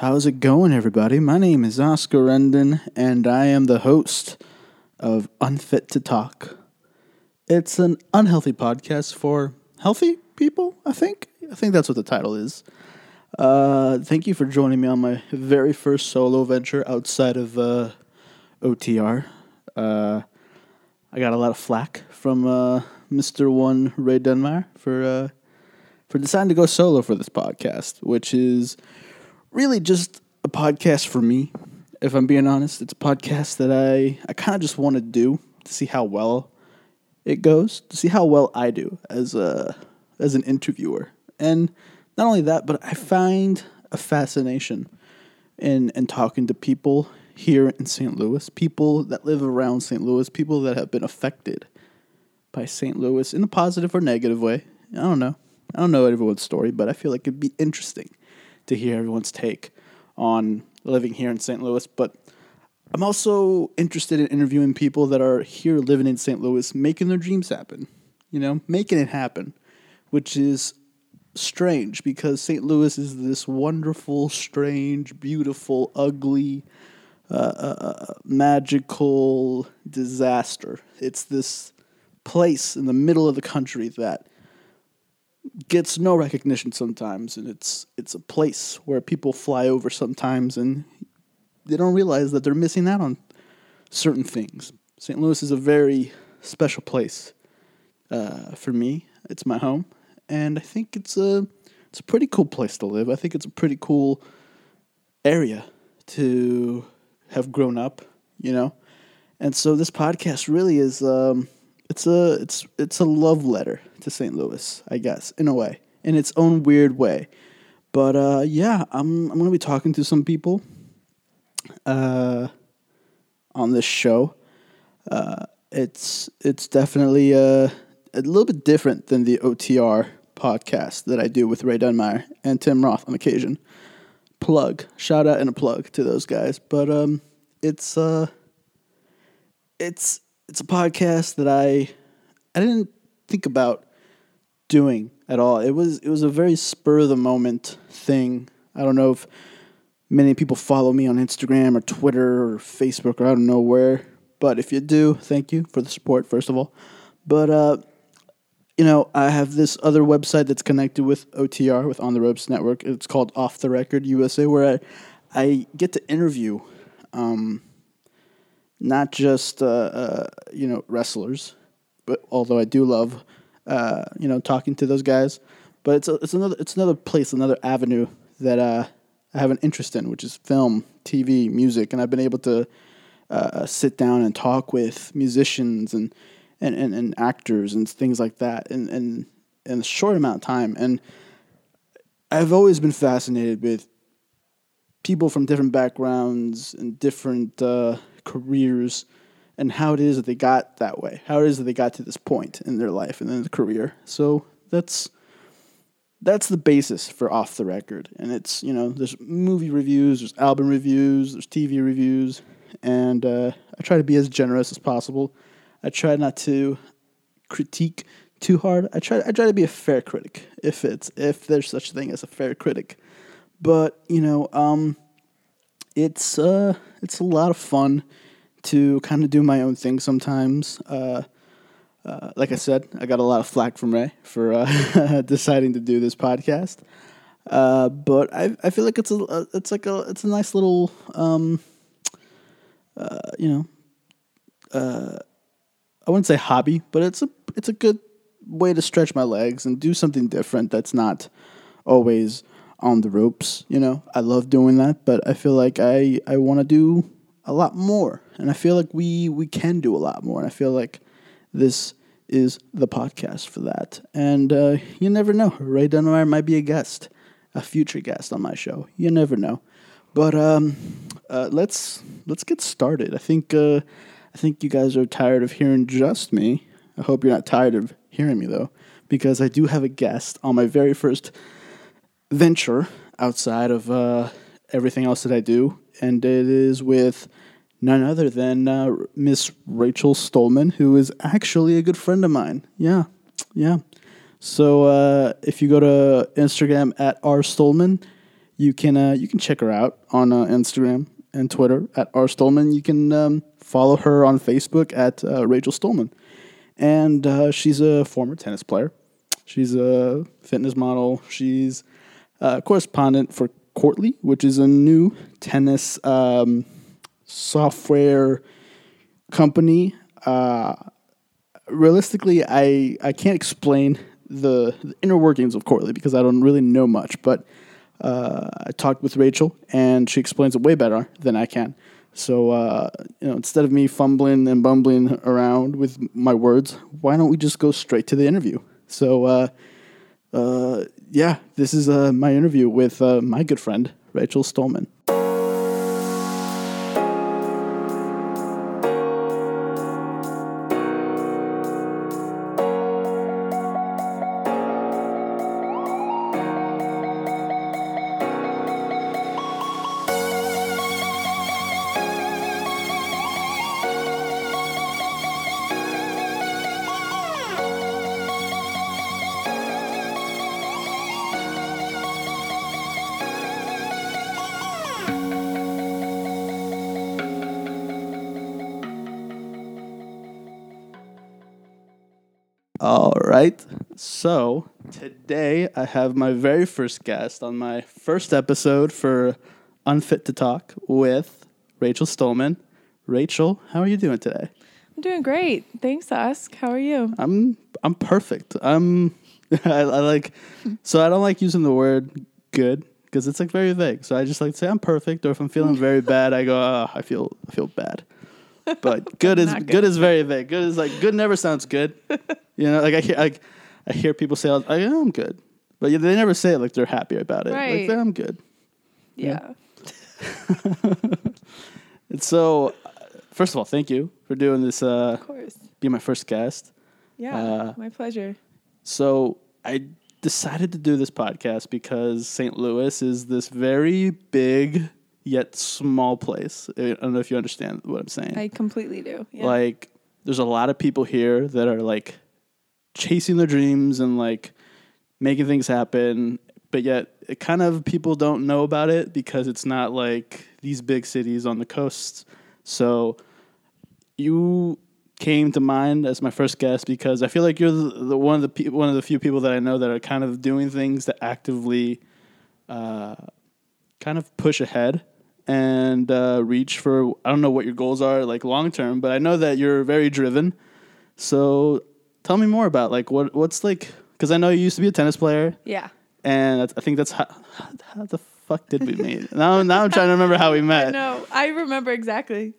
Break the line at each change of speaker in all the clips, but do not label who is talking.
How's it going, everybody? My name is Oscar Rendon, and I am the host of Unfit to Talk. It's an unhealthy podcast for healthy people, I think. I think that's what the title is. Uh, thank you for joining me on my very first solo venture outside of uh, OTR. Uh, I got a lot of flack from uh, Mr. One Ray Dunmire for uh, for deciding to go solo for this podcast, which is really just a podcast for me. If I'm being honest, it's a podcast that I I kind of just want to do to see how well it goes, to see how well I do as a as an interviewer, and not only that, but I find a fascination in in talking to people here in St. Louis, people that live around St. Louis, people that have been affected by St. Louis in a positive or negative way. I don't know. I don't know everyone's story, but I feel like it'd be interesting to hear everyone's take on living here in St. Louis. But I'm also interested in interviewing people that are here living in St. Louis, making their dreams happen, you know, making it happen, which is strange because St. Louis is this wonderful, strange, beautiful, ugly, uh, uh, uh, magical disaster. It's this place in the middle of the country that gets no recognition sometimes and it's it's a place where people fly over sometimes and they don't realize that they're missing out on certain things. St. Louis is a very special place uh, for me. It's my home, and I think it's a it's a pretty cool place to live. I think it's a pretty cool area to have grown up, you know. And so this podcast really is um, it's a it's it's a love letter to St. Louis, I guess, in a way, in its own weird way. But uh, yeah, I'm I'm gonna be talking to some people uh, on this show. Uh, it's it's definitely a, uh, a little bit different than the OTR podcast that I do with Ray Dunmire and Tim Roth on occasion. Plug, shout out and a plug to those guys. But um, it's uh, it's it's a podcast that I I didn't think about doing at all. It was it was a very spur of the moment thing. I don't know if many people follow me on Instagram or Twitter or Facebook or I don't know where, but if you do, thank you for the support first of all. But uh, you know, I have this other website that's connected with OTR with On the Ropes Network. It's called Off the Record USA, where I I get to interview. Um, not just uh, uh, you know wrestlers, but although I do love uh, you know talking to those guys, but it's a, it's another it's another place, another avenue that uh, I have an interest in, which is film, TV, music, and I've been able to sit down and talk with musicians and and, and, and actors and things like that in, in in a short amount of time, and I've always been fascinated with people from different backgrounds and different uh, careers and how it is that they got that way, how it is that they got to this point in their life and in their career. So that's that's the basis for off the record. And it's you know there's movie reviews, there's album reviews, there's TV reviews, and uh, I try to be as generous as possible. I try not to critique too hard. I try I try to be a fair critic if it's if there's such a thing as a fair critic. But you know, um, it's uh, it's a lot of fun to kind of do my own thing sometimes. Uh, uh, like I said, I got a lot of flack from Ray for uh, deciding to do this podcast. Uh, but I I feel like it's a it's like a it's a nice little um, uh, you know uh, I wouldn't say hobby, but it's a it's a good way to stretch my legs and do something different that's not always on the ropes. You know, I love doing that, but I feel like I I want to do a lot more, and I feel like we we can do a lot more. And I feel like this is the podcast for that. And uh, you never know, Ray Dunmire might be a guest, a future guest on my show. You never know. But um, uh, let's let's get started. I think uh, I think you guys are tired of hearing just me. I hope you're not tired of hearing me though, because I do have a guest on my very first venture outside of uh, everything else that I do, and it is with none other than uh, Miss Rachel Stolman, who is actually a good friend of mine. Yeah, yeah. So uh, if you go to Instagram at r Stolman, You can uh, you can check her out on uh, Instagram and Twitter at R Stolman. You can um, follow her on Facebook at uh, Rachel Stolman, and uh, she's a former tennis player. She's a fitness model. She's a correspondent for Courtly, which is a new tennis um, software company. Uh, realistically, I I can't explain the, the inner workings of Courtly because I don't really know much. But uh, I talked with Rachel, and she explains it way better than I can. So uh, you know, instead of me fumbling and bumbling around with my words, why don't we just go straight to the interview? So uh, uh, yeah, this is uh, my interview with uh, my good friend Rachel Stolman. All right. So today I have my very first guest on my first episode for Unfit to Talk with Rachel Stolman. Rachel, how are you doing today?
I'm doing great. Thanks, Ask. How are you?
I'm I'm perfect. I'm I, I like so I don't like using the word good because it's like very vague. So I just like to say I'm perfect, or if I'm feeling very bad, I go oh, I feel I feel bad. But good is good.
good.
is very vague. Good is like good never sounds good. You know, like I hear like I hear people say I, I'm good, but they never say it like they're happy about it. Like
Right.
"Yeah, I'm good.
Yeah.
And so, uh, first of all, thank you for doing this. Uh,
Of course.
being my first guest.
Yeah.
Uh,
my pleasure.
So I decided to do this podcast because St. Louis is this very big yet small place. I don't know if you understand what I'm saying.
I completely do. Yeah.
Like, there's a lot of people here that are like chasing their dreams and like making things happen, but yet it kind of people don't know about it because it's not like these big cities on the coast. So you came to mind as my first guest because I feel like you're the, the one of the pe- one of the few people that I know that are kind of doing things that actively uh, kind of push ahead and uh, reach for I don't know what your goals are like long term, but I know that you're very driven. So tell me more about like what what's like because I know you used to be a tennis player
yeah.
and I think that's how, how the fuck did we meet? now now I'm trying to remember how we met.
No, I remember exactly.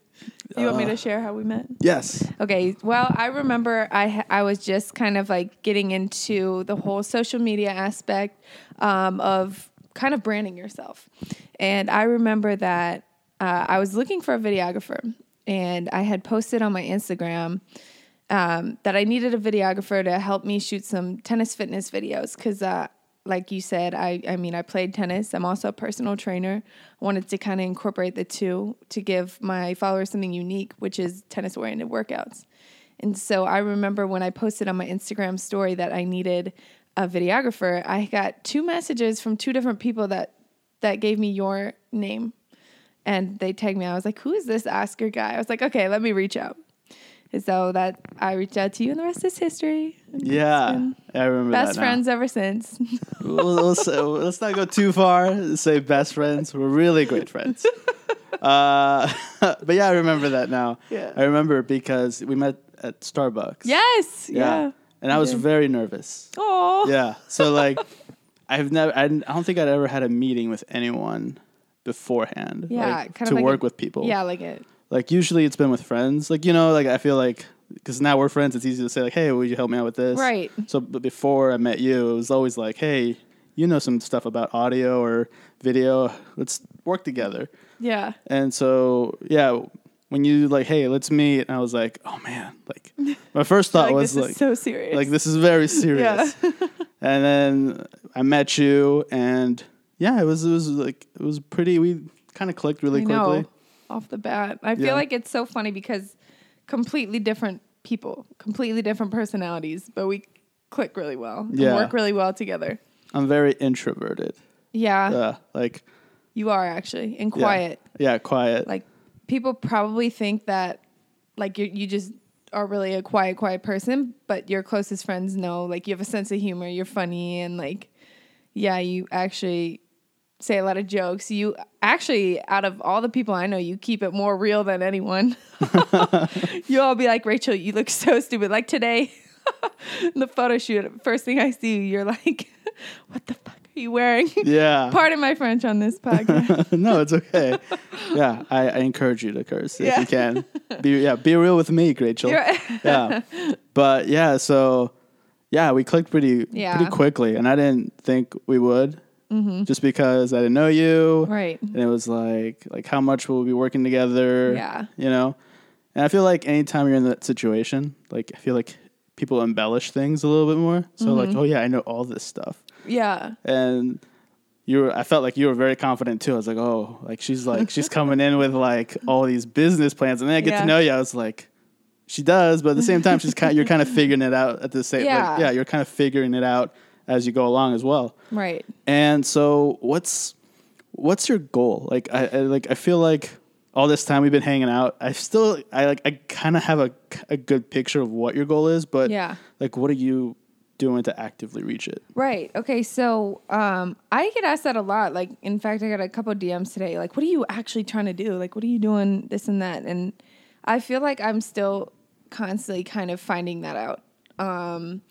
You want me
Uh,
to share how we met?
Yes.
Okay. Well, I remember I I was just kind of like getting into the whole social media aspect um, of kind of branding yourself, and I remember that uh, I was looking for a videographer, and I had posted on my Instagram um, that I needed a videographer to help me shoot some tennis fitness videos because. Uh, like you said, I, I mean, I played tennis. I'm also a personal trainer. I wanted to kind of incorporate the two to give my followers something unique, which is tennis oriented workouts. And so I remember when I posted on my Instagram story that I needed a videographer, I got two messages from two different people that that gave me your name. And they tagged me. I was like, "Who is this Oscar guy?" I was like, "Okay, let me reach out." And so that I reached out to you, and the rest is history.
Yeah, I remember
best
that now.
friends ever since.
We'll- we'll say- let's not go too far. Say best friends. We're really great friends. Uh, but yeah, I remember that now.
Yeah.
I remember because we met at Starbucks.
yes. Yeah.
And I was very nervous.
Oh.
Yeah. So like, I've never. I, I don't think I'd ever had a meeting with anyone beforehand.
Yeah,
like,
kind
to
of like
work
a-
with people.
Yeah, like it.
Like usually it's been with friends. Like you know, like I feel like because now we're friends, it's easy to say like, "Hey, would you help me out with this?"
Right.
So, but before I met you, it was always like, "Hey, you know some stuff about audio or video. Let's work together."
Yeah.
And so, yeah, when you like, "Hey, let's meet," and I was like, "Oh man!" Like my first thought
Like
was
this
like,
is so serious.
like this is very serious. and then I met you, and yeah, it was it was like it was pretty. We kind of clicked really
I
quickly.
know. Off the bat. I feel
Yeah.
like it's so funny because completely different people, completely different personalities, but we click really well.
Yeah.
work really well together.
I'm very introverted.
Yeah,
Uh, like
you are actually and
yeah.
quiet.
Yeah, quiet.
Like people probably think that like you you just are really a quiet, quiet person, but your closest friends know like you have a sense of humor, you're funny, and like yeah, you actually say a lot of jokes. You actually, out of all the people I know, you keep it more real than anyone. you all be like, Rachel, you look so stupid. Like today, the photo shoot, first thing I see you, you're like, what the fuck you wearing?
yeah.
Pardon my French on this podcast.
no, it's okay. yeah, I, I encourage you to curse if
Yeah.
you can. Be yeah, be real with me, Rachel. Yeah, but yeah, so yeah, we clicked pretty
Yeah.
pretty quickly, and I didn't think we would, just because I didn't know you,
Mm-hmm. right.
and it was like like how much will we be working together?
Yeah.
you know, and I feel like anytime you're in that situation, like I feel like people embellish things a little bit more. So
Mm-hmm.
like, oh yeah, I know all this stuff
Yeah.
and you were I felt like you were very confident too. I was like, oh, like she's like she's coming in with like all these business plans, and then I get
Yeah.
to know you. I was like, she does, but at the same time, she's kind you're kind of figuring it out at the same.
Yeah.
Like, yeah, you're kind of figuring it out as you go along as well.
Right.
And so, what's what's your goal? Like, I, I like I feel like all this time we've been hanging out, I still I like I kind of have a a good picture of what your goal is, but
Yeah.
like, what are you doing to actively reach it?
Right. Okay. So um, I get asked that a lot. Like, in fact, I got a couple DMs today. Like, what are you actually trying to do? Like, what are you doing? This and that. And I feel like I'm still constantly kind of finding that out. Um,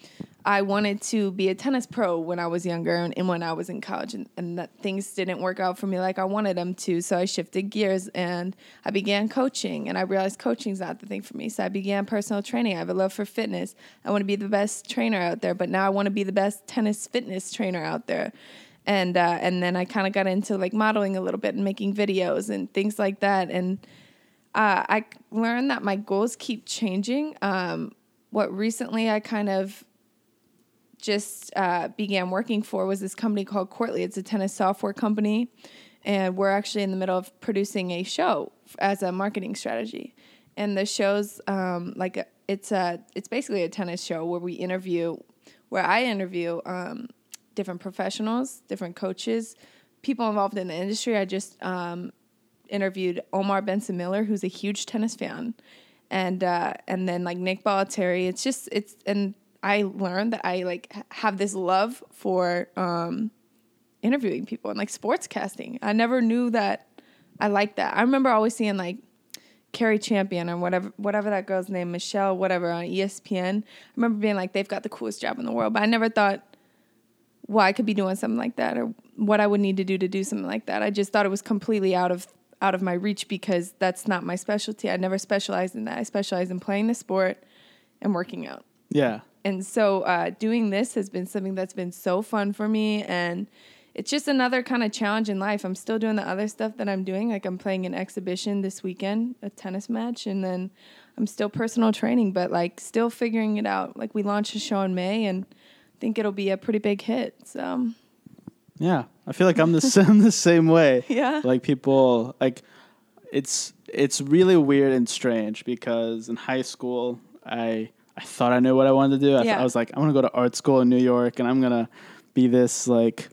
I wanted to be a tennis pro when I was younger and, and when I was in college, and, and that things didn't work out for me like I wanted them to. So I shifted gears and I began coaching, and I realized coaching's not the thing for me. So I began personal training. I have a love for fitness. I want to be the best trainer out there, but now I want to be the best tennis fitness trainer out there. And uh, and then I kind of got into like modeling a little bit and making videos and things like that. And uh, I learned that my goals keep changing. Um, what recently I kind of just uh, began working for was this company called Courtly. It's a tennis software company, and we're actually in the middle of producing a show as a marketing strategy. And the show's um, like a, it's a it's basically a tennis show where we interview, where I interview um, different professionals, different coaches, people involved in the industry. I just um, interviewed Omar Benson Miller, who's a huge tennis fan, and uh, and then like Nick Bollettieri. It's just it's and I learned that I like have this love for um, interviewing people and like sportscasting. I never knew that I liked that. I remember always seeing like Cari Champion or whatever whatever that girl's name, Michelle, whatever on ESPN. I remember being like, they've got the coolest job in the world, but I never thought well, I could be doing something like that or what I would need to do to do something like that. I just thought it was completely out of out of my reach because that's not my specialty. I never specialized in that. I specialized in playing the sport and working out.
Yeah,
And so uh, doing this has been something that's been so fun for me and it's just another kind of challenge in life. I'm still doing the other stuff that I'm doing. Like I'm playing an exhibition this weekend, a tennis match, and then I'm still personal training, but like still figuring it out. Like we launched a show in May and I think it'll be a pretty big hit. So
yeah. I feel like I'm the same the same way.
Yeah.
Like people like it's it's really weird and strange because in high school I I thought I knew what I wanted to do. I, th- I was like, I'm gonna go to art school in New York and I'm gonna be this like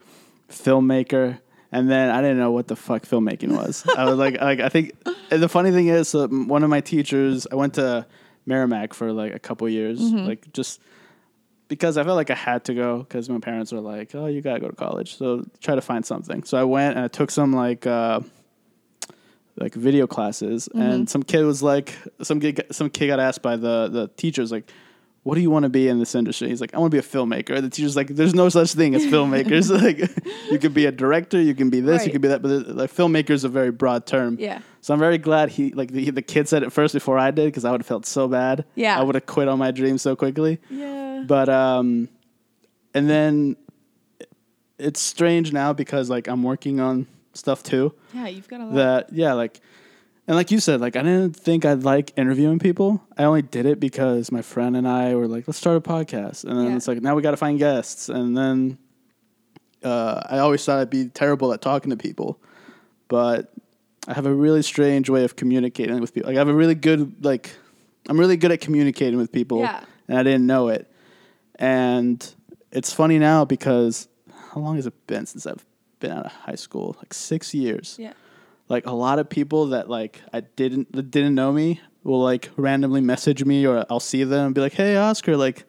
filmmaker. And then I didn't know what the fuck filmmaking was. I was like, like I think and the funny thing is, m- one of my teachers, I went to Meramec for like a couple years, like just because I felt like I had to go because my parents were like, "Oh, you gotta go to college, so try to find something." So I went and I took some like uh, like video classes, and some kid was like, some kid, some kid got asked by the the teachers like, "What do you want to be in this industry?" He's like, "I want to be a filmmaker." The teacher's like, "There's no such thing as filmmakers. like, you could be a director, you can be this, you
Right.
could be that, but the- like filmmaker is a very broad term."
Yeah.
So I'm very glad he like the, the kid said it first before I did because I would have felt so bad.
Yeah.
I would have quit on my dream so quickly.
Yeah.
But um, and then it's strange now because like I'm working on stuff too.
Yeah, you've got a lot.
That yeah, like and like you said, like I didn't think I'd like interviewing people. I only did it because my friend and I were like, let's start a podcast, and then
Yeah.
it's like now we got to find guests, and then uh, I always thought I'd be terrible at talking to people, but I have a really strange way of communicating with people. Like I have a really good like I'm really good at communicating with people,
Yeah.
and I didn't know it. And it's funny now because how long has it been since I've been out of high school like six years.
Yeah.
Like a lot of people that like I didn't that didn't know me will like randomly message me or I'll see them and be like, "Hey, Oscar, like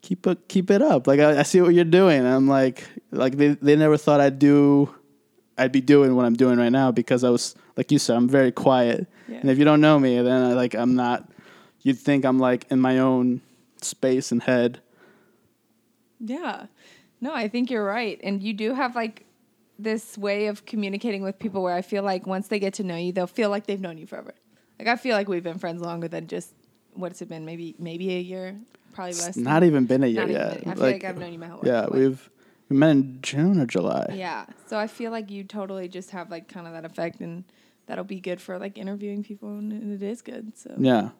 keep it keep it up. Like I, I see what you're doing." And I'm like, like they they never thought I'd do, I'd be doing what I'm doing right now because I was like you said, I'm very quiet.
Yeah.
And if you don't know me, then I, like I'm not. You'd think I'm like in my own space and head.
Yeah. No, I think you're right. And you do have like this way of communicating with people where I feel like once they get to know you, they'll feel like they've known you forever. Like I feel like we've been friends longer than just what's it been? Maybe maybe a year, probably less.
It's not even been a year
even
yet.
a- I feel like, I've known you my whole life.
Yeah,
Like,
we've we met in June or July.
Yeah. So I feel like you totally just have like kind of that effect and that'll be good for like interviewing people and it is good. So
Yeah.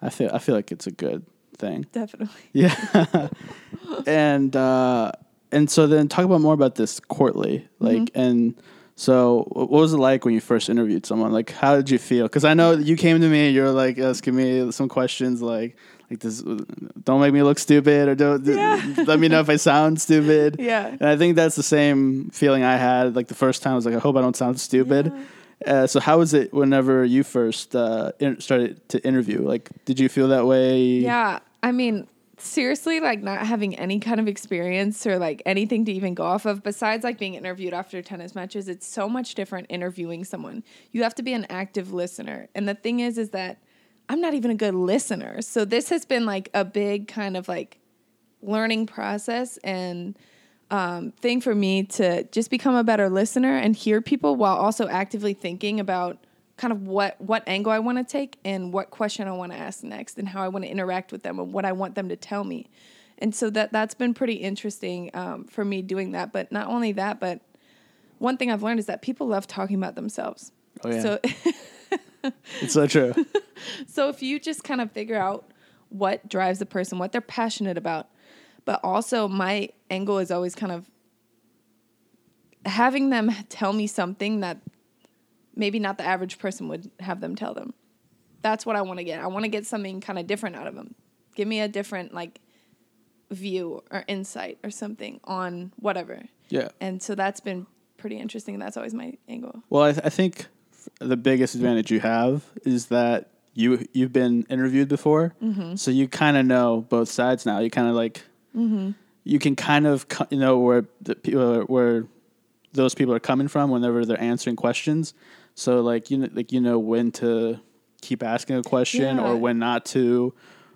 I feel I feel like it's a good thing.
definitely.
Yeah. and uh and so then talk about more about this courtly. Like
Mm-hmm.
and so what was it like when you first interviewed someone? Like how did you feel? Cuz I know you came to me and you're like asking me some questions like like this don't make me look stupid or don't
Yeah.
let me know if I sound stupid.
Yeah.
And I think that's the same feeling I had like the first time I was like I hope I don't sound stupid. Uh, so how was it whenever you first uh, in- started to interview? Like, did you feel that way?
Yeah. I mean, seriously, like not having any kind of experience or like anything to even go off of besides like being interviewed after tennis matches, it's so much different interviewing someone. You have to be an active listener. And the thing is, is that I'm not even a good listener. So this has been like a big kind of like learning process and um, thing for me to just become a better listener and hear people while also actively thinking about kind of what what angle I want to take and what question I want to ask next and how I want to interact with them and what I want them to tell me. And so that that's been pretty interesting um, for me doing that. But not only that, but one thing I've learned is that people love talking about themselves.
Oh, yeah.
So
It's so true.
so if you just kind of figure out what drives a person, what they're passionate about, but also my angle is always kind of having them tell me something that maybe not the average person would have them tell them. That's what I want to get. I want to get something kind of different out of them. Give me a different like view or insight or something on whatever.
yeah.
And so that's been pretty interesting. That's always my angle.
Well, I, th- I think the biggest advantage you have is that you you've been interviewed before,
Mm-hmm.
so you kind of know both sides now. You kind of like
Mm-hmm.
you can kind of you know where the people where those people are coming from whenever they're answering questions. So like you know, like you know when to keep asking a question
Yeah.
or when not to,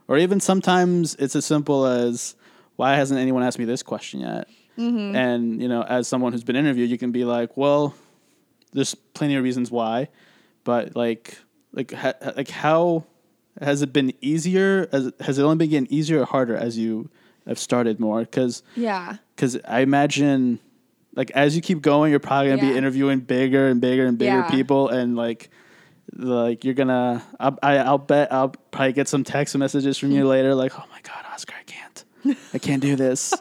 or even sometimes it's as simple as why hasn't anyone asked me this question yet?
Mm-hmm.
And you know, as someone who's been interviewed, you can be like, well, there's plenty of reasons why, but like like ha- like how has it been easier? Has, has it only been getting easier or harder as you have started more? Because
Yeah.
because I imagine like as you keep going, you're probably gonna be interviewing bigger and bigger and bigger
Yeah.
people, and like like you're gonna I'll, I, I'll bet I'll probably get some text messages from you later, like, oh my god, Oscar, I can't, I can't do this.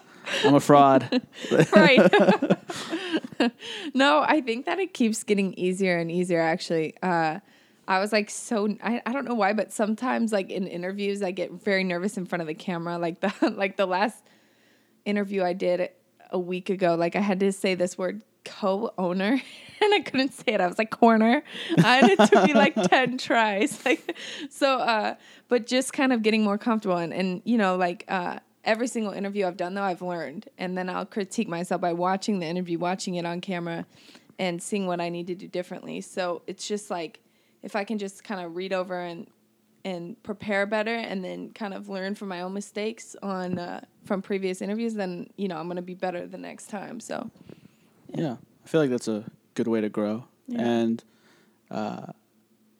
I'm a fraud.
right. no, I think that it keeps getting easier and easier. Actually, uh, I was like so I, I don't know why, but sometimes like in interviews, I get very nervous in front of the camera. Like the like the last interview I did a week ago, like I had to say this word co-owner and I couldn't say it. I was like corner. And it took me like 10 tries. Like so uh but just kind of getting more comfortable and and you know like uh every single interview I've done though I've learned and then I'll critique myself by watching the interview, watching it on camera and seeing what I need to do differently. So it's just like if I can just kind of read over and and prepare better and then kind of learn from my own mistakes on uh, from previous interviews then you know i'm going to be better the next time so
Yeah, I feel like that's a good way to grow.
Yeah.
And uh,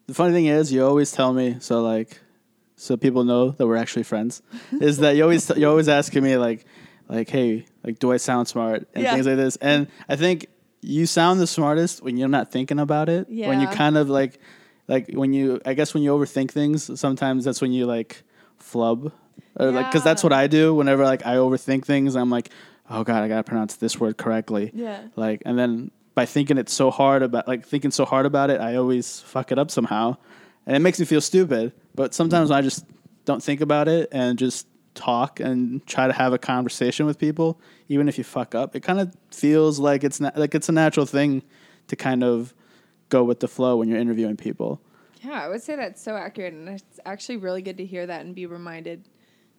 the funny thing is, you always tell me so like so people know that we're actually friends. is that you always you're always asking me like like hey like do I sound smart and
Yeah.
things like this. And I think you sound the smartest when you're not thinking about it. When you
Yeah.
kind of like like when you I guess when you overthink things, sometimes that's when you like flub or like because that's what I do whenever like I overthink things. I'm like, oh god, I gotta pronounce this word correctly.
Yeah.
Like, and then by thinking it so hard about like thinking so hard about it, I always fuck it up somehow, and it makes me feel stupid. But sometimes I just don't think about it and just talk and try to have a conversation with people, even if you fuck up, it kind of feels like it's na- like it's a natural thing to kind of go with the flow when you're interviewing people.
Yeah, I would say that's so accurate, and it's actually really good to hear that and be reminded,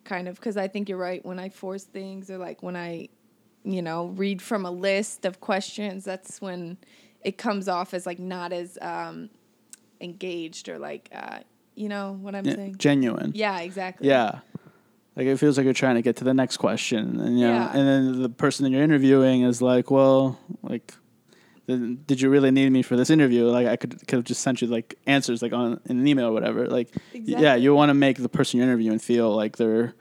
kind of, because I think you're right. When I force things, or like when I, you know, read from a list of questions, that's when it comes off as like not as um, engaged or like, uh, you know what I'm
Yeah,
saying?
genuine.
Yeah, exactly.
Yeah. Like it feels like you're trying to get to the next question, and you know,
Yeah.
and then the person that you're interviewing is like, "Well, like, did you really need me for this interview? Like, I could could have just sent you like answers like on in an email or whatever. Like, yeah, you want to make the person you're interviewing feel like they're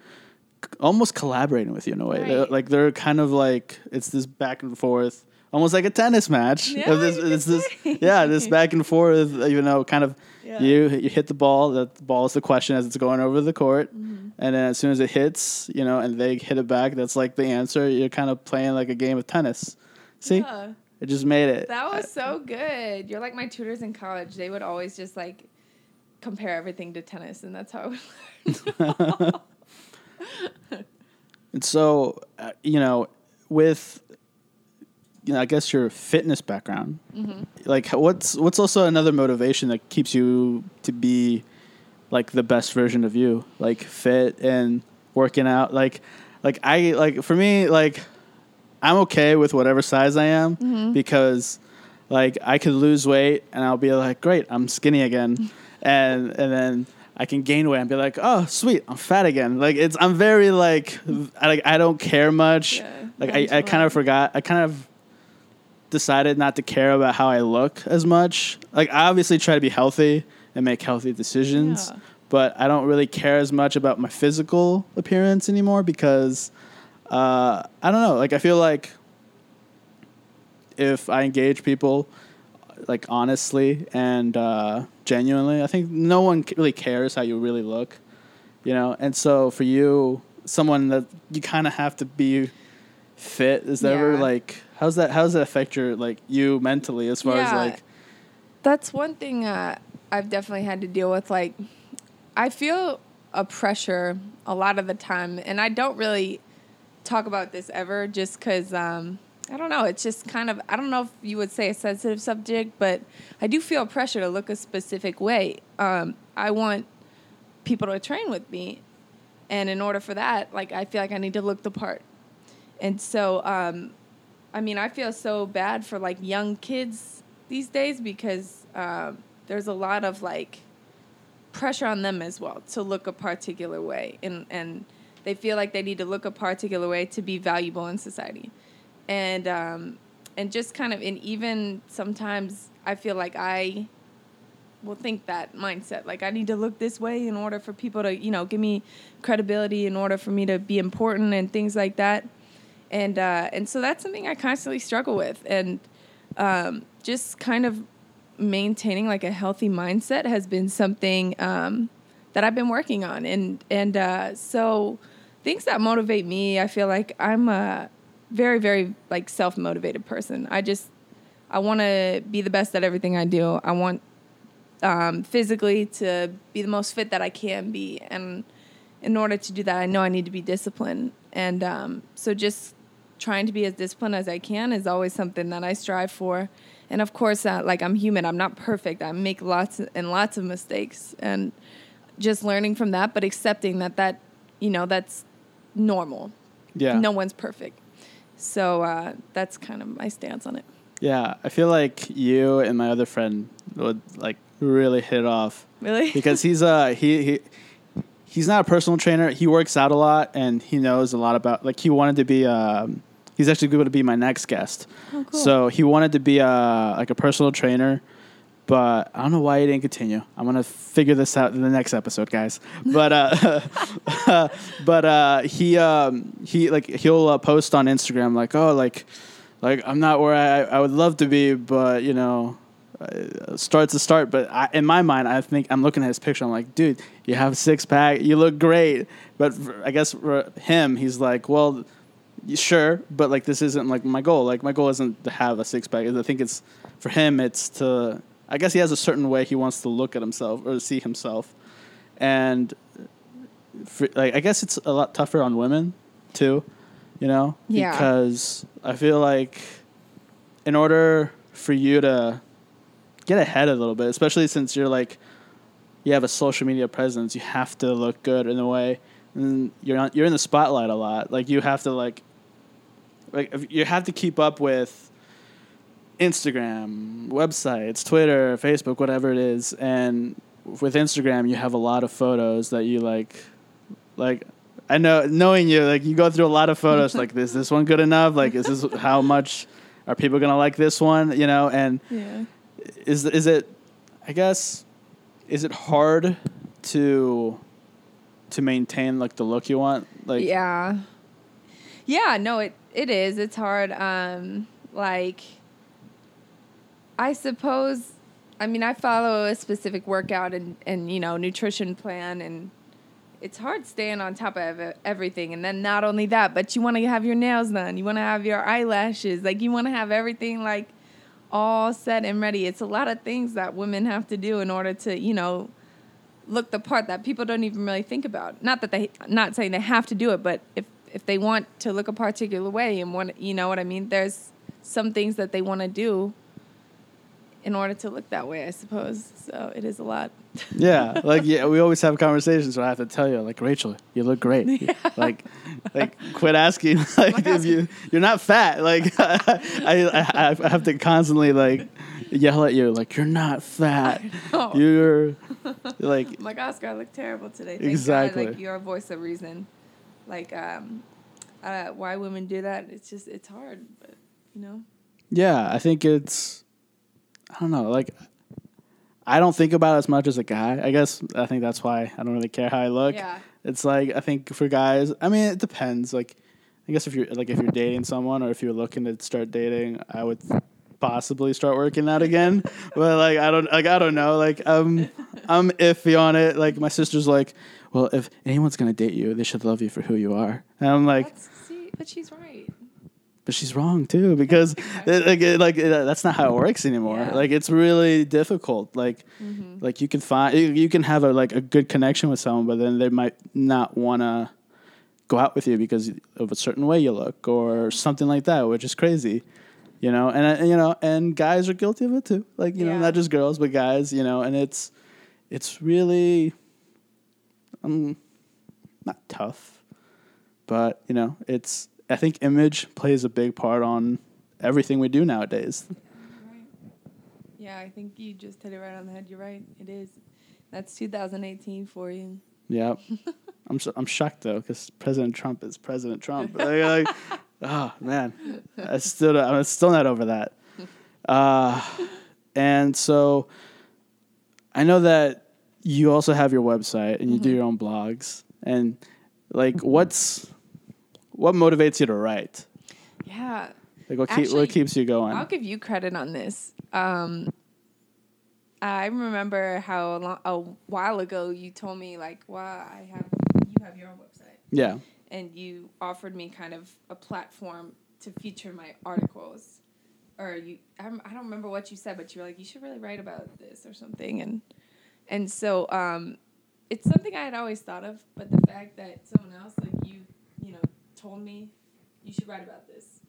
almost collaborating with you in a way. They're, like they're kind of like it's this back and forth, almost like a tennis match.
Yeah,
this, it's this,
say.
yeah, this back and forth. You know, kind of
Yeah.
you you hit the ball. That the ball is the question as it's going over the court,
Mm-hmm.
and then as soon as it hits, you know, and they hit it back, that's like the answer. You're kind of playing like a game of tennis. See,
Yeah.
It just made it.
That was so good. You're like my tutors in college. They would always just like compare everything to tennis, and that's how I learned.
And so, uh, you know, with you know, I guess your fitness background,
Mm-hmm.
like what's what's also another motivation that keeps you to be like the best version of you, like fit and working out. Like, like I like for me, like I'm okay with whatever size I am
Mm-hmm.
because like I could lose weight and I'll be like, great, I'm skinny again, and and then I can gain weight and be like, oh sweet, I'm fat again. Like it's I'm very like I like I don't care much.
Yeah,
like I, I kind of forgot. I kind of decided not to care about how I look as much. Like I obviously try to be healthy and make healthy decisions,
Yeah.
but I don't really care as much about my physical appearance anymore because uh, I don't know. Like I feel like if I engage people like honestly and uh, genuinely, I think no one really cares how you really look, you know. And so for you, someone that you kind of have to be fit is that ever
Yeah.
like how's that how's that affect your like you mentally as far as like
That's one thing uh, I've definitely had to deal with. Like, I feel a pressure a lot of the time, and I don't really talk about this ever just because um, I don't know. It's just kind of, I don't know if you would say a sensitive subject, but I do feel pressure to look a specific way. Um, I want people to train with me. And in order for that, like, I feel like I need to look the part. And so, um, I mean, I feel so bad for like young kids these days because um, there's a lot of like pressure on them as well to look a particular way, and and they feel like they need to look a particular way to be valuable in society, and um, and just kind of and even sometimes I feel like I will think that mindset like I need to look this way in order for people to you know give me credibility in order for me to be important and things like that. And uh, and so that's something I constantly struggle with, and um, just kind of maintaining like a healthy mindset has been something um, that I've been working on, and and uh, so things that motivate me, I feel like I'm a very very like self motivated person. I just I want to be the best at everything I do. I want um, physically to be the most fit that I can be, and in order to do that, I know I need to be disciplined. And um, so just trying to be as disciplined as I can is always something that I strive for. And of course, uh, like I'm human, I'm not perfect. I make lots and lots of mistakes, and just learning from that, but accepting that that you know that's normal.
yeah
No one's perfect. So uh, that's kind of my stance on it.
yeah I feel like you and my other friend would like really hit it off
Really?
because he's uh he he he's not a personal trainer. He works out a lot and he knows a lot about like he wanted to be um he's actually going to be my next guest.
Oh, cool.
So he wanted to be a like a personal trainer, but I don't know why he didn't continue. I'm gonna figure this out in the next episode, guys. But uh, but uh, he um he like he'll uh, post on Instagram like oh like like I'm not where I I would love to be, but you know uh, start's a start. But I, in my mind, I think I'm looking at his picture. I'm like, dude, you have a six pack, you look great. But for, I guess for him, he's like, well, sure, but like this isn't like my goal. Like my goal isn't to have a six pack. I think it's for him. It's to. I guess he has a certain way he wants to look at himself or see himself, and for, like I guess it's a lot tougher on women too, you know,
Yeah.
because I feel like in order for you to get ahead a little bit, especially since you're like you have a social media presence, you have to look good in a way, and you're not you're in the spotlight a lot. Like you have to like like if- you have to keep up with Instagram, websites, Twitter, Facebook, whatever it is, and with Instagram you have a lot of photos that you like like I know knowing you like you go through a lot of photos like is this one good enough like is this how much are people going to like this one you know and
Yeah.
is is it I guess is it hard to to maintain like the look you want like
yeah. Yeah, no, it, it is. It's hard. Um, like, I suppose, I mean, I follow a specific workout and, and, you know, nutrition plan, and it's hard staying on top of everything. And then not only that, but you want to have your nails done, you want to have your eyelashes, like, you want to have everything, like, all set and ready. It's a lot of things that women have to do in order to, you know, look the part that people don't even really think about. Not that they, not saying they have to do it, but if if they want to look a particular way and want, you know what I mean. There's some things that they want to do in order to look that way, I suppose. So it is a lot.
yeah like yeah we always have conversations where I have to tell you like Rachel you look great like like quit asking like if
asking.
you you're not fat like I, I I have to constantly like yell at you like you're not fat you're like
like Oscar, I look terrible today. Thank
Exactly.
God, like you're a voice of reason. Like um, uh, why women do that? It's just it's hard, but you know.
Yeah, I think it's I don't know, like I don't think about it as much as a guy. I guess I think that's why I don't really care how I look.
Yeah.
It's like I think for guys, I mean it depends. Like I guess if you're like if you're dating someone or if you're looking to start dating, I would possibly start working out again. but like I don't like I don't know. Like um I'm iffy on it. Like my sister's like, Well, if anyone's gonna date you, they should love you for who you are. And I'm like
That's, see, but she's right.
But she's wrong too because it, like it, like that's not how it works anymore.
Yeah.
Like it's really difficult. Like
Mm-hmm.
like you can find you, you can have a like a good connection with someone, but then they might not want to go out with you because of a certain way you look or something like that, which is crazy. You know, and, uh, you know, and guys are guilty of it too. Like you know, not just girls, but guys. You know, and it's it's really um not tough, but you know, it's I think image plays a big part on everything we do nowadays.
Right. Yeah, I think you just hit it right on the head. You're right. It is. That's 2018 for you.
Yeah, I'm so, I'm shocked though because President Trump is President Trump. like, like, oh man, I still I'm still not over that. Uh, and so I know that you also have your website and you do your own blogs and like what's what motivates you to write?
Yeah.
Like what keep, what keeps you going?
I'll give you credit on this. Um, I remember how a, lo- a while ago you told me like, "Well, I have you have your own website,"
yeah,
and you offered me kind of a platform to feature my articles, or you I, don't- remember what you said, but you were like, "You should really write about this or something," and and so um, it's something I had always thought of, but the fact that someone else like you, told me you should write about this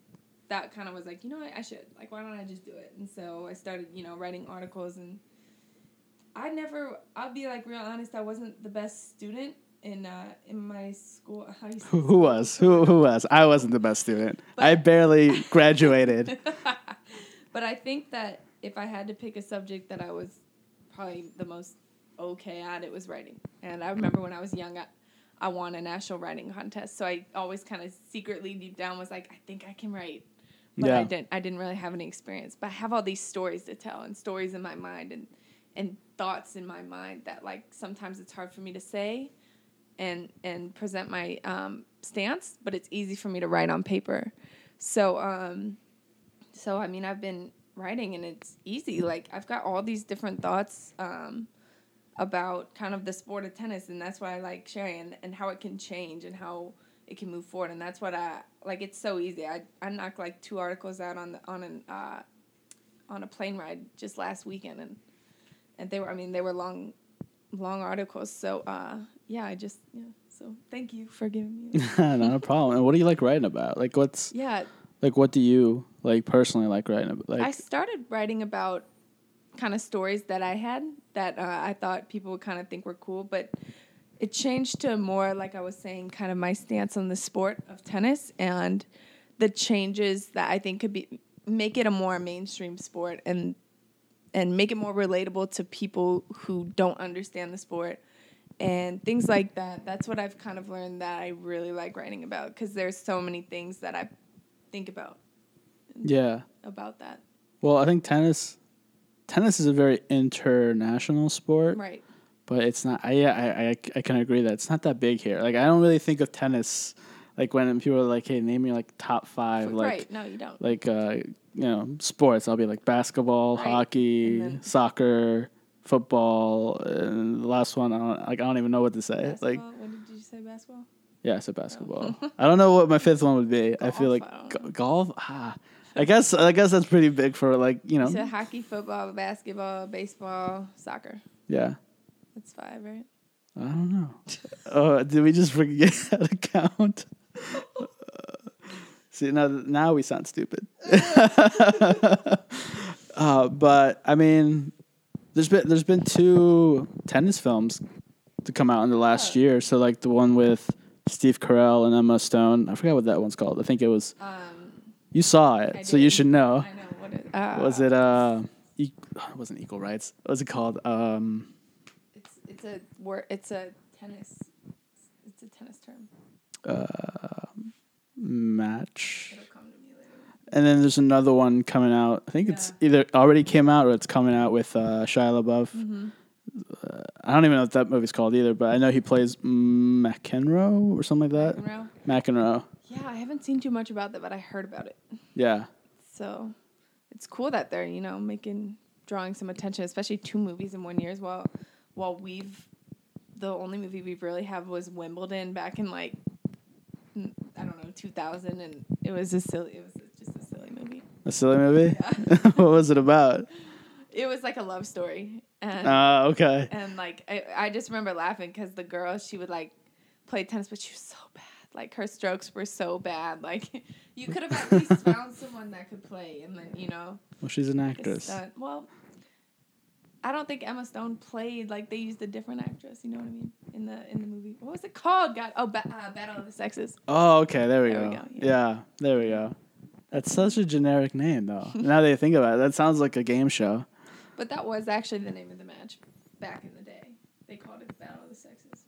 that kind of was like, you know what, I should. Like, why don't I just do it? And so I started, you know, writing articles. And I never, I'll be like real honest, I wasn't the best student in uh, in my school. How do you say
who, who was who who was? I wasn't the best student. I barely graduated.
but I think that if I had to pick a subject that I was probably the most okay at, it was writing. And I remember when I was young, I, I won a national writing contest. So I always kind of secretly deep down was like, I think I can write. But
Yeah.
I didn't. I didn't really have any experience. But I have all these stories to tell and stories in my mind and and thoughts in my mind that like sometimes it's hard for me to say and and present my um, stance, but it's easy for me to write on paper. So um, so I mean, I've been writing and it's easy. Like I've got all these different thoughts um, about kind of the sport of tennis, and that's why I like sharing and, and how it can change and how it can move forward. And that's what I like. It's so easy. I I knocked like two articles out on the on an uh, on a plane ride just last weekend, and and they were I mean they were long long articles. So uh, yeah, I just yeah So thank you for giving me.
Not a problem. And what do you like writing about? Like, what's
yeah,
like what do you like personally like writing about? Like,
I started writing about kind of stories that I had that uh, I thought people would kind of think were cool, but it changed to more like I was saying, kind of my stance on the sport of tennis and the changes that I think could be make it a more mainstream sport and and make it more relatable to people who don't understand the sport and things like that. That's what I've kind of learned that I really like writing about because there's so many things that I think about
yeah.
about that.
Well, I think tennis tennis is a very international sport,
Right.
but it's not. I I, I I can agree that it's not that big here. Like, I don't really think of tennis like when people are like, "Hey, name me like top five like
right. No, you don't.
like uh you know sports." I'll be like basketball,
Right.
hockey,
then-
soccer, football, and the last one I don't like. I don't even know what to say. Like,
Basketball? what did you say? Basketball.
yeah, I said basketball. I don't know what my fifth one would be. I feel like
I don't
g-
know.
golf. Ah, I guess I guess that's pretty big for like you know.
Said hockey, football, basketball, baseball, soccer.
Yeah.
That's five, right?
I don't know. oh, did we just forget how to count? See now, now we sound stupid. uh, but I mean, there's been there's been two tennis films to come out in the last
Oh.
year. So like the one with Steve Carell and Emma Stone. I forgot what that one's called. I think it was.
Um,
You saw it,
I
so you should know.
I know what it uh,
Was it uh? E- it wasn't equal rights. What was it called? Um.
It's it's a word. It's a tennis. It's a tennis term.
uh, match.
It'll come to me later.
And then there's another one coming out. I think it's either already came out or it's coming out with uh, Shia LaBeouf.
Mm-hmm.
Uh, I don't even know what that movie's called either, but I know he plays McEnroe or something like that.
McEnroe?
McEnroe.
Yeah, I haven't seen too much about that, but I heard about it.
Yeah.
So it's cool that they're you know making drawing some attention, especially two movies in one year as well. While we've the only movie we've really have was Wimbledon back in like I don't know 2000, and it was a silly. It was just a silly movie.
A silly movie? what was it about?
It was like a love story, and
Uh, okay.
and like I, I just remember laughing because the girl she would like play tennis, but she was so. Like her strokes were so bad. Like you could have at least found someone that could play, and then you know
Well, she's an actress.
Well, I don't think Emma Stone played like they used a different actress. You know what I mean? In the in the movie, what was it called? God, oh, ba- uh, Battle of the Sexes.
Oh, okay. There we
There
go.
we go,
yeah.
yeah.
there we go. That's such a generic name, though. now that you think about it, that sounds like a game show.
But that was actually the name of the match back in the day. They called it Battle of the Sexes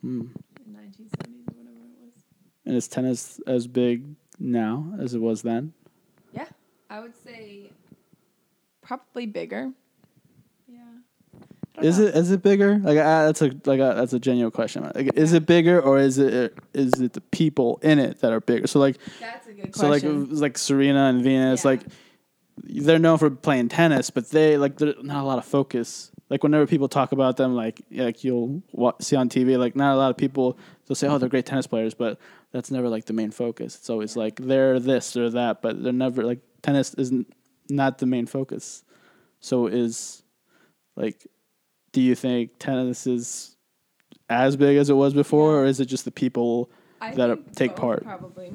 Hmm.
in 1970s or whatever it was.
And is tennis as big now as it was then?
Yeah, I would say probably bigger. Yeah.
Is
know.
it is it bigger? Like uh, that's a like a, that's a genuine question. Like, is it bigger or is it is it the people in it that are bigger? So like
That's a good
so like
question.
it was like Serena and Venus
Yeah.
like they're known for playing tennis, but they like there's not a lot of focus. Like whenever people talk about them, like like you'll see on TV, like not a lot of people they'll say, oh, they're great tennis players, but that's never like the main focus. It's always like they're this or that, but they're never like tennis isn't not the main focus. So is like, do you think tennis is as big as it was before, or is it just the people?
I
that take part.
Probably.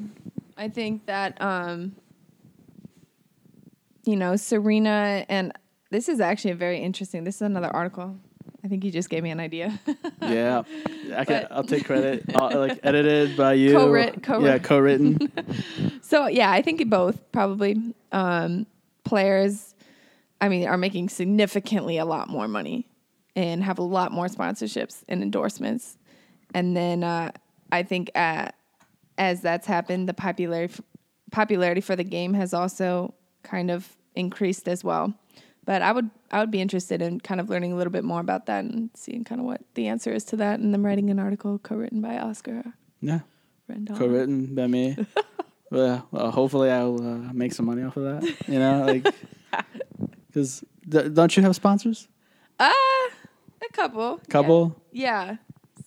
I think that um you know, Serena and this is actually a very interesting. This is another article. I think you just gave me an idea.
Yeah, I can. I'll take credit. Uh, like edited by you.
Co-writ- co-writ-
Yeah, co-written.
so yeah, I think both probably um players I mean are making significantly a lot more money and have a lot more sponsorships and endorsements. And then uh I think uh as that's happened, the popularity popularity for the game has also kind of increased as well. But I would I would be interested in kind of learning a little bit more about that and seeing kind of what the answer is to that. And then writing an article co-written by Oscar
yeah,
Rendon.
co-written by me. well, well, hopefully I'll uh, make some money off of that. You know, like because th- don't you have sponsors?
Uh, a couple.
Couple.
Yeah.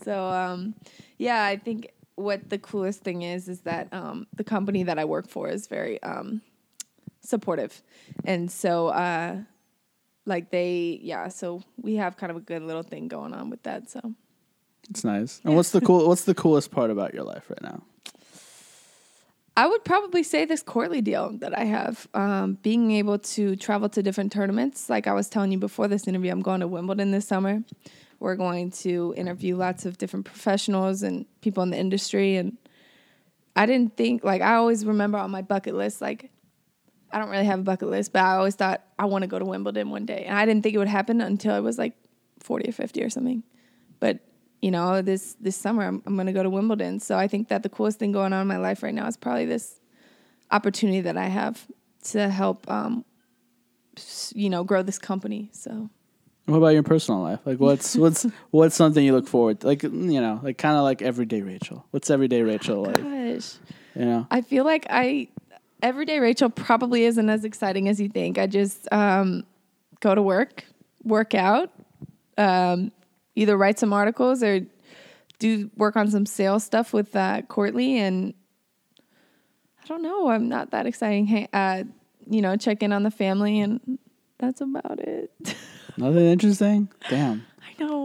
So um, yeah, I think what the coolest thing is is that um, the company that I work for is very um, supportive, and so uh, like they yeah, so we have kind of a good little thing going on with that. So
It's nice. And what's the cool? What's the coolest part about your life right now?
I would probably say this Courtly deal that I have, um, being able to travel to different tournaments. Like I was telling you before this interview, I'm going to Wimbledon this summer. We're going to interview lots of different professionals and people in the industry. And I didn't think, like, I always remember on my bucket list, like, I don't really have a bucket list, but I always thought I want to go to Wimbledon one day. And I didn't think it would happen until I was like 40 or 50 or something. But you know, this this summer I'm, I'm going to go to Wimbledon. So I think that the coolest thing going on in my life right now is probably this opportunity that I have to help, um, you know, grow this company. So
What about your personal life? Like, what's what's what's something you look forward? To? Like, you know, like kind of like everyday Rachel. What's everyday Rachel like?
gosh,
You know,
I feel like I everyday Rachel probably isn't as exciting as you think. I just um, go to work, work out, um, either write some articles or do work on some sales stuff with uh, Courtly, and I don't know. I'm not that exciting. Hey, uh, you know, check in on the family, and that's about it.
nothing interesting. Damn.
I know.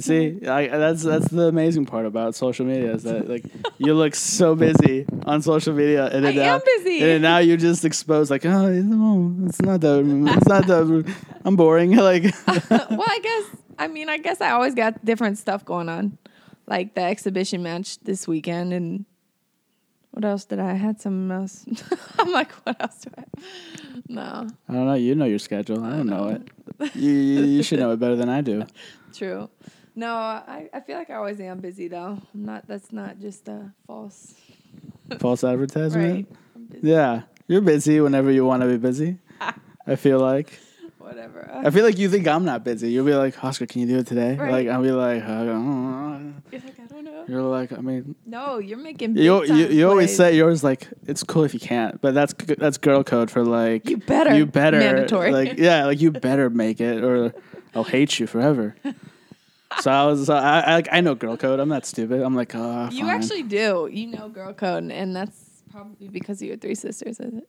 See, I, that's that's the amazing part about social media is that like you look so busy on social media, and then
I
now,
am busy.
and then now you just expose like, oh, it's not that, it's not that, I'm boring. Like,
well, I guess I mean I guess I always got different stuff going on, like the exhibition match this weekend, and what else did I? I had something else. I'm like, what else do I? Have? No,
I don't know. You know your schedule. I don't know it. You, you you should know it better than I do.
true. No, I, I feel like I always am busy though. I'm not. That's not just a false.
False advertisement.
Right.
Yeah, you're busy whenever you want to be busy. I feel like.
Whatever.
I feel like you think I'm not busy. You'll be like, Oscar, can you do it today?
Right.
Like I'll be like, I don't know.
You're like, I don't know.
you're like, I mean,
No, you're making.
You you, you always say yours like it's cool if you can't, but that's that's girl code for like
You better.
you better
Mandatory.
like yeah like you better make it or I'll hate you forever. so I was so I, I like I know girl code. I'm not stupid. I'm like oh
You
fine.
actually do. You know girl code, and that's probably because of your three sisters, is it?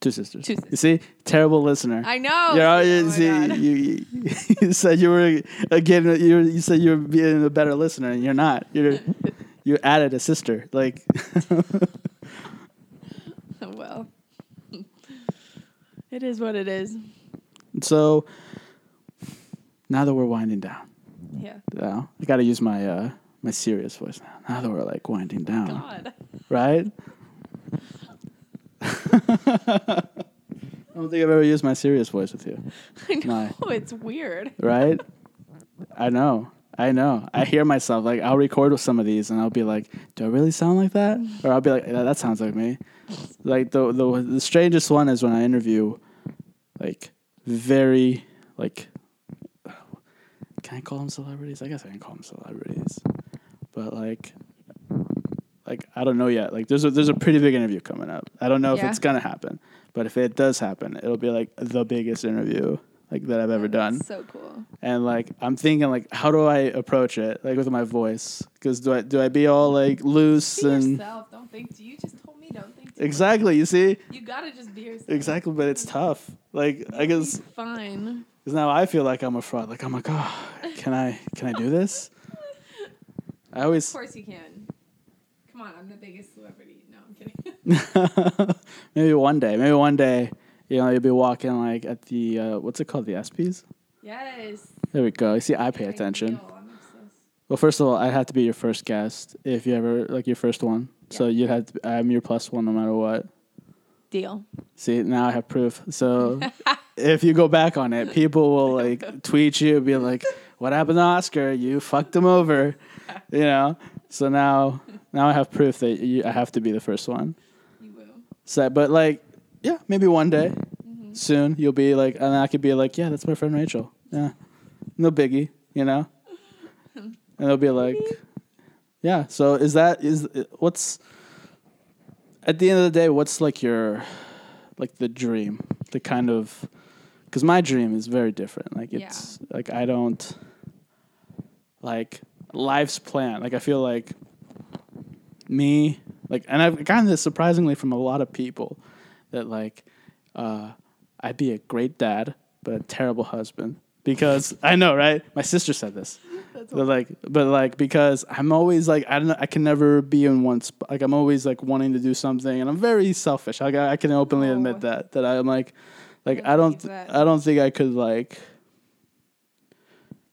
two sisters.
Two
You see, terrible listener.
I know.
Yeah,
Oh
you, oh
my
see, you, you, you said you were again. You you said you were being a better listener, and you're not. You're you added a sister. Like
well, it is what it is.
so. Now that we're winding down,
Yeah.
uh, I got to use my uh, my serious voice now. Now that we're like winding down,
God.
right? I don't think I've ever used my serious voice with you,
I know
No.
it's weird.
right? I know. I know. I hear myself like I'll record with some of these and I'll be like, "Do I really sound like that?" Or I'll be like, "Yeah, "That sounds like me." Like the the the strangest one is when I interview like very like can I call them celebrities? I guess I can call them celebrities. But like like I don't know yet. Like there's a there's a pretty big interview coming up. I don't know if it's gonna happen, but if it does happen, it'll be like the biggest interview like that I've ever done.
So cool.
And like I'm thinking like how do I approach it like with my voice? Because do I do I be all like loose
Be
and
yourself. Don't think. You just told me don't think. too much.
exactly? You see
You gotta just be yourself.
exactly, but it's tough. Like I guess
fine.
Because now I feel like I'm a fraud. Like I'm like oh can I can I do this? I always.
Of course you can. Come on, I'm the biggest celebrity. No, I'm kidding.
maybe one day, maybe one day, you know, you'll be walking like at the uh, what's it called, the ESPYS.
yes.
There we go. You see, I pay attention.
I'm.
Well, first of all, I'd have to be your first guest if you ever like your first one. So you'd have to. I'm your plus one no matter what.
Deal.
See, now I have proof. So if you go back on it, people will like tweet you, be like, "What happened to Oscar? You fucked him over," you know. So now, now I have proof that you, I have to be the first one.
You will.
So, but like, yeah, maybe one day,
Mm-hmm.
soon you'll be like, and I could be like, yeah, that's my friend Rachel. Yeah, no biggie, you know. And they'll be like, yeah. So is that is what's at the end of the day? What's like your like the dream, the kind of because my dream is very different. Like
Yeah.
it's like I don't like life's plan. Like I feel like me like and I've gotten this surprisingly from a lot of people that like uh I'd be a great dad but a terrible husband because I know right my sister said this But like, but like, because I'm always like, I don't know, I can never be in one spot. Like, I'm always like wanting to do something, and I'm very selfish. Like, I, I can openly
No.
admit that that I'm like, like
I
I don't,
that.
I don't think I could like,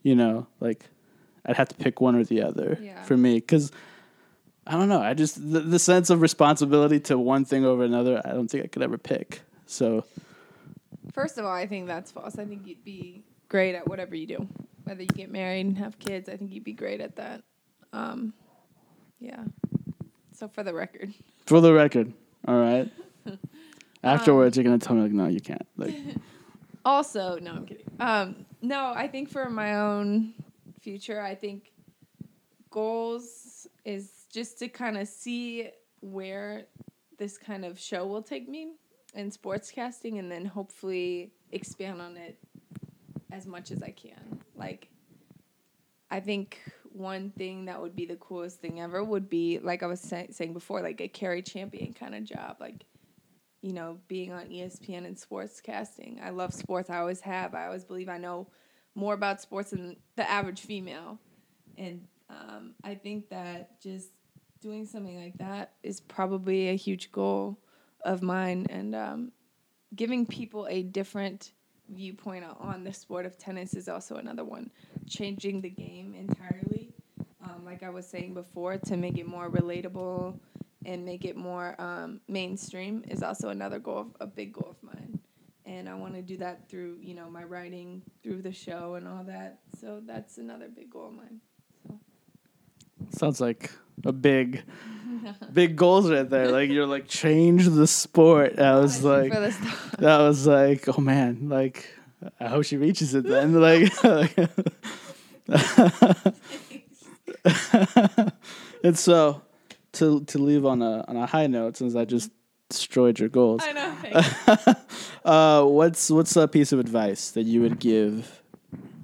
you know, like, I'd have to pick one or the other
Yeah.
for me because. I don't know. I just the, the sense of responsibility to one thing over another. I don't think I could ever pick. So
First of all, I think that's false. I think you'd be great at whatever you do. Whether you get married and have kids, I think you'd be great at that. Um, yeah. So for the record,
for the record, all right. Afterwards, you're gonna tell me like, no, you can't. Like,
also, no, I'm kidding. Um, no, I think for my own future, I think goals is just to kind of see where this kind of show will take me in sportscasting and then hopefully expand on it as much as I can. Like, I think one thing that would be the coolest thing ever would be, like I was say- saying before, like a Cari Champion kind of job. Like, you know, being on ESPN and sportscasting. I love sports. I always have. I always believe I know more about sports than the average female. And um, I think that just doing something like that is probably a huge goal of mine. And um, giving people a different viewpoint on the sport of tennis is also another one. Changing the game entirely, um, like I was saying before, to make it more relatable and make it more um, mainstream is also another goal, a big goal of mine. And I want to do that through, you know, my writing, through the show and all that. So that's another big goal of mine.
sounds like a big, big goals right there. Like you're like change the sport. I was like,
for this stuff.
that was like, oh man, like I hope she reaches it then. Like, and so to to leave on a on a high note, since I just destroyed your goals.
I know.
uh, what's what's a piece of advice that you would give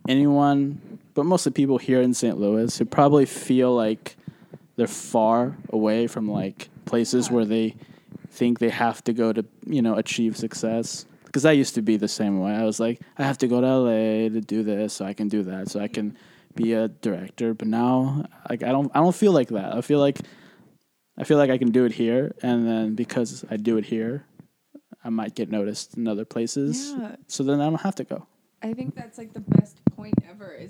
anyone, but mostly people here in St. Louis who probably feel like they're far away from like places
Yeah.
where they think they have to go to you know achieve success. Because I used to be the same way. I was like, I have to go to LA to do this, so I can do that, so I can be a director. But now, like, I don't, I don't feel like that. I feel like, I feel like I can do it here, and then because I do it here, I might get noticed in other places.
Yeah.
So then I don't have to go.
I think that's like the best point ever is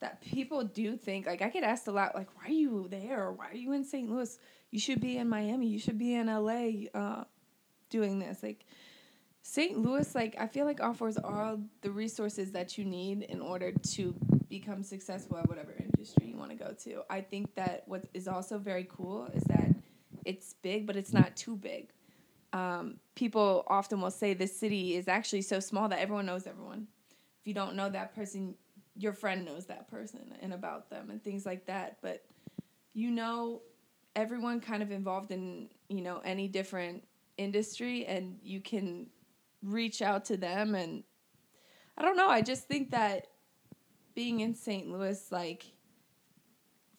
that people do think like I get asked a lot like why are you there why are you in St. Louis you should be in Miami you should be in LA uh, doing this like St. Louis like I feel like offers all the resources that you need in order to become successful at whatever industry you want to go to I think that what is also very cool is that it's big but it's not too big um, people often will say this city is actually so small that everyone knows everyone if you don't know that person, your friend knows that person and about them and things like that. But you know, everyone kind of involved in you know any different industry, and you can reach out to them. And I don't know. I just think that being in St. Louis, like,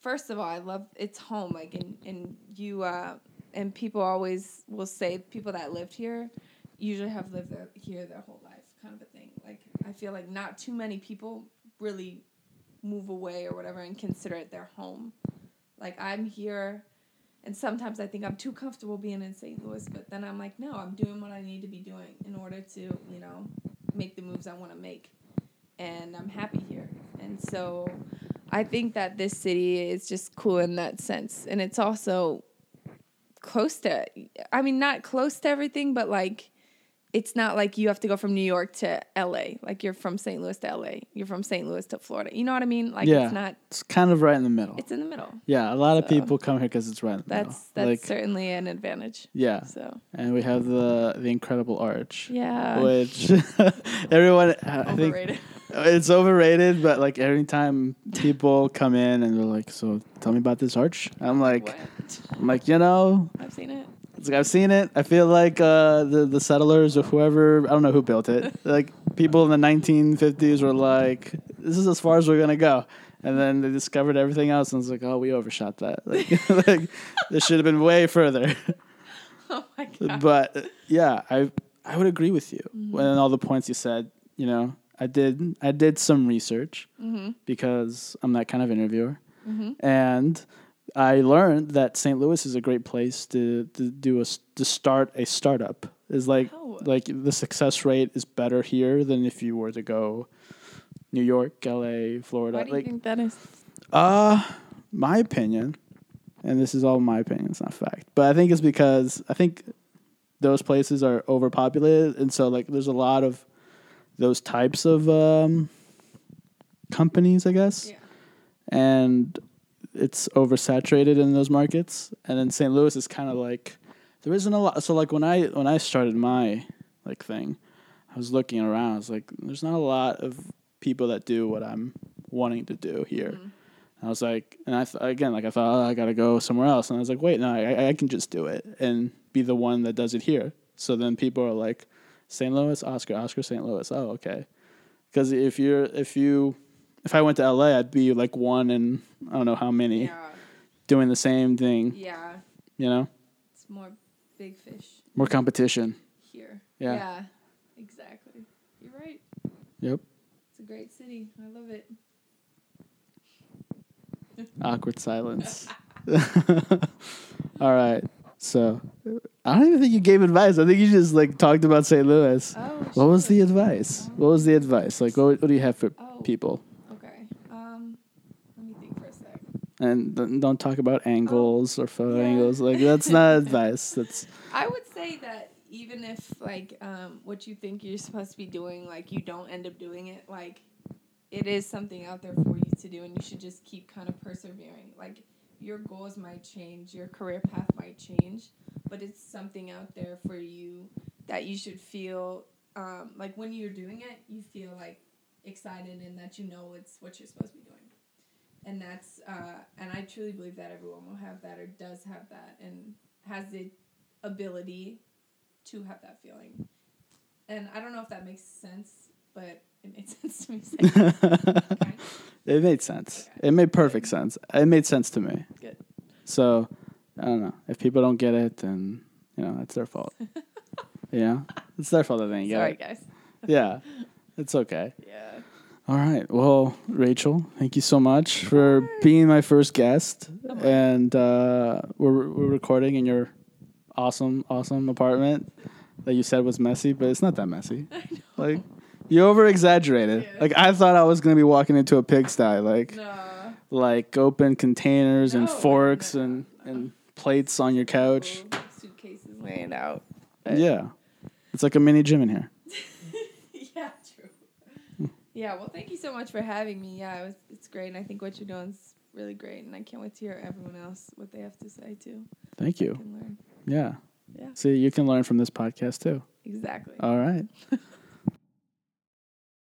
first of all, I love it's home. Like, and and you uh, and people always will say people that lived here usually have lived here their whole life, kind of a thing. Like I feel like not too many people really move away or whatever and consider it their home. Like I'm here, and sometimes I think I'm too comfortable being in St. Louis, but then I'm like, no, I'm doing what I need to be doing in order to, you know, make the moves I want to make, and I'm happy here. And so, I think that this city is just cool in that sense, and it's also close to. I mean, not close to everything, but like it's not like you have to go from New York to LA. Like you're from St. Louis to LA. You're from St. Louis to Florida. You know what I mean? Like
Yeah.
it's not.
It's kind of right in the middle.
It's in the middle.
yeah, a lot of people come here because it's right in the
That's
middle.
that's
like,
certainly an advantage.
yeah,
So
and we have the the incredible arch,
yeah,
which everyone I think
overrated.
It's overrated. But like every time people come in and they're like, "So tell me about this arch," I'm like,
what?
I'm like, you know,
I've seen it.
It's like I've seen it. I feel like uh, the the settlers or whoever I don't know who built it. Like people in the 1950s were like, "This is as far as we're gonna go," and then they discovered everything else, and it's like, "Oh, we overshot that. Like, like this should have been way further."
Oh my god.
but yeah, I I would agree with you
Mm-hmm.
and all the points you said. You know, I did I did some research
Mm-hmm.
because I'm that kind of interviewer, and I learned that St. Louis is a great place to to do a to start a startup. Is like
Oh.
like the success rate is better here than if you were to go New York, L.A., Florida.
Why do you
like
think that is?
uh my opinion, and this is all my opinion, it's not fact. But I think it's because I think those places are overpopulated and so like there's a lot of those types of um companies, I guess.
Yeah.
And it's oversaturated in those markets. And then St. Louis is kind of like there isn't a lot so like when I when I started my like thing, I was looking around, I was like there's not a lot of people that do what I'm wanting to do here. I was like, and I th- again, like I thought, oh, I gotta go somewhere else, and I was like, wait, no, I, I can just do it and be the one that does it here. So then people are like, St. Louis, Oscar, Oscar, St. Louis. Oh, okay. Because if you're, if you, if I went to LA, I'd be like one in I don't know how many
Yeah.
doing the same thing.
Yeah.
You know,
It's more big fish
more competition.
here.
Yeah.
Yeah. Exactly. You're right.
Yep.
It's a great city. I love it.
Awkward silence. All right. So I don't even think you gave advice. I think you just like talked about St. Louis.
Oh.
What was the advice? What was the advice? Like, what, what do you have for
Oh.
people?
Okay. Um. Let me think for a sec.
And th- don't talk about angles or photo
Oh. Yeah.
angles. Like, that's not advice. That's
I would say that even if like um, what you think you're supposed to be doing, like you don't end up doing it, like it is something out there for you to do, and you should just keep kind of persevering. Like your goals might change, your career path might change, but it's something out there for you that you should feel um, like when you're doing it, you feel like excited and that you know it's what you're supposed to be doing. And that's uh, and I truly believe that everyone will have that or does have that and has the ability to have that feeling. And I don't know if that makes sense, but it made sense to me. that.
it made sense.
Okay.
It made perfect sense. It made sense to me.
Good.
So I don't know if people don't get it, then you know it's their fault. yeah, it's their fault that they didn't get
Sorry,
it.
guys.
Yeah, it's okay.
Yeah.
All right. Well, Rachel, thank you so much for being my first guest. And uh, we're we're recording in your awesome, awesome apartment that you said was messy, but it's not that messy. Like you over exaggerated.
Yeah.
Like I thought I was gonna be walking into a pigsty, like
No.
like open containers and
No,
forks
no,
and and plates on your couch.
Suitcases laying out.
Yeah, it's like a mini gym in here.
yeah, true. Yeah, well, thank you so much for having me. Yeah, it was, it's great, and I think what you're doing is really great, and I can't wait to hear everyone else what they have to say too.
Thank you. Yeah.
Yeah.
See, you can learn from this podcast too.
Exactly.
All right.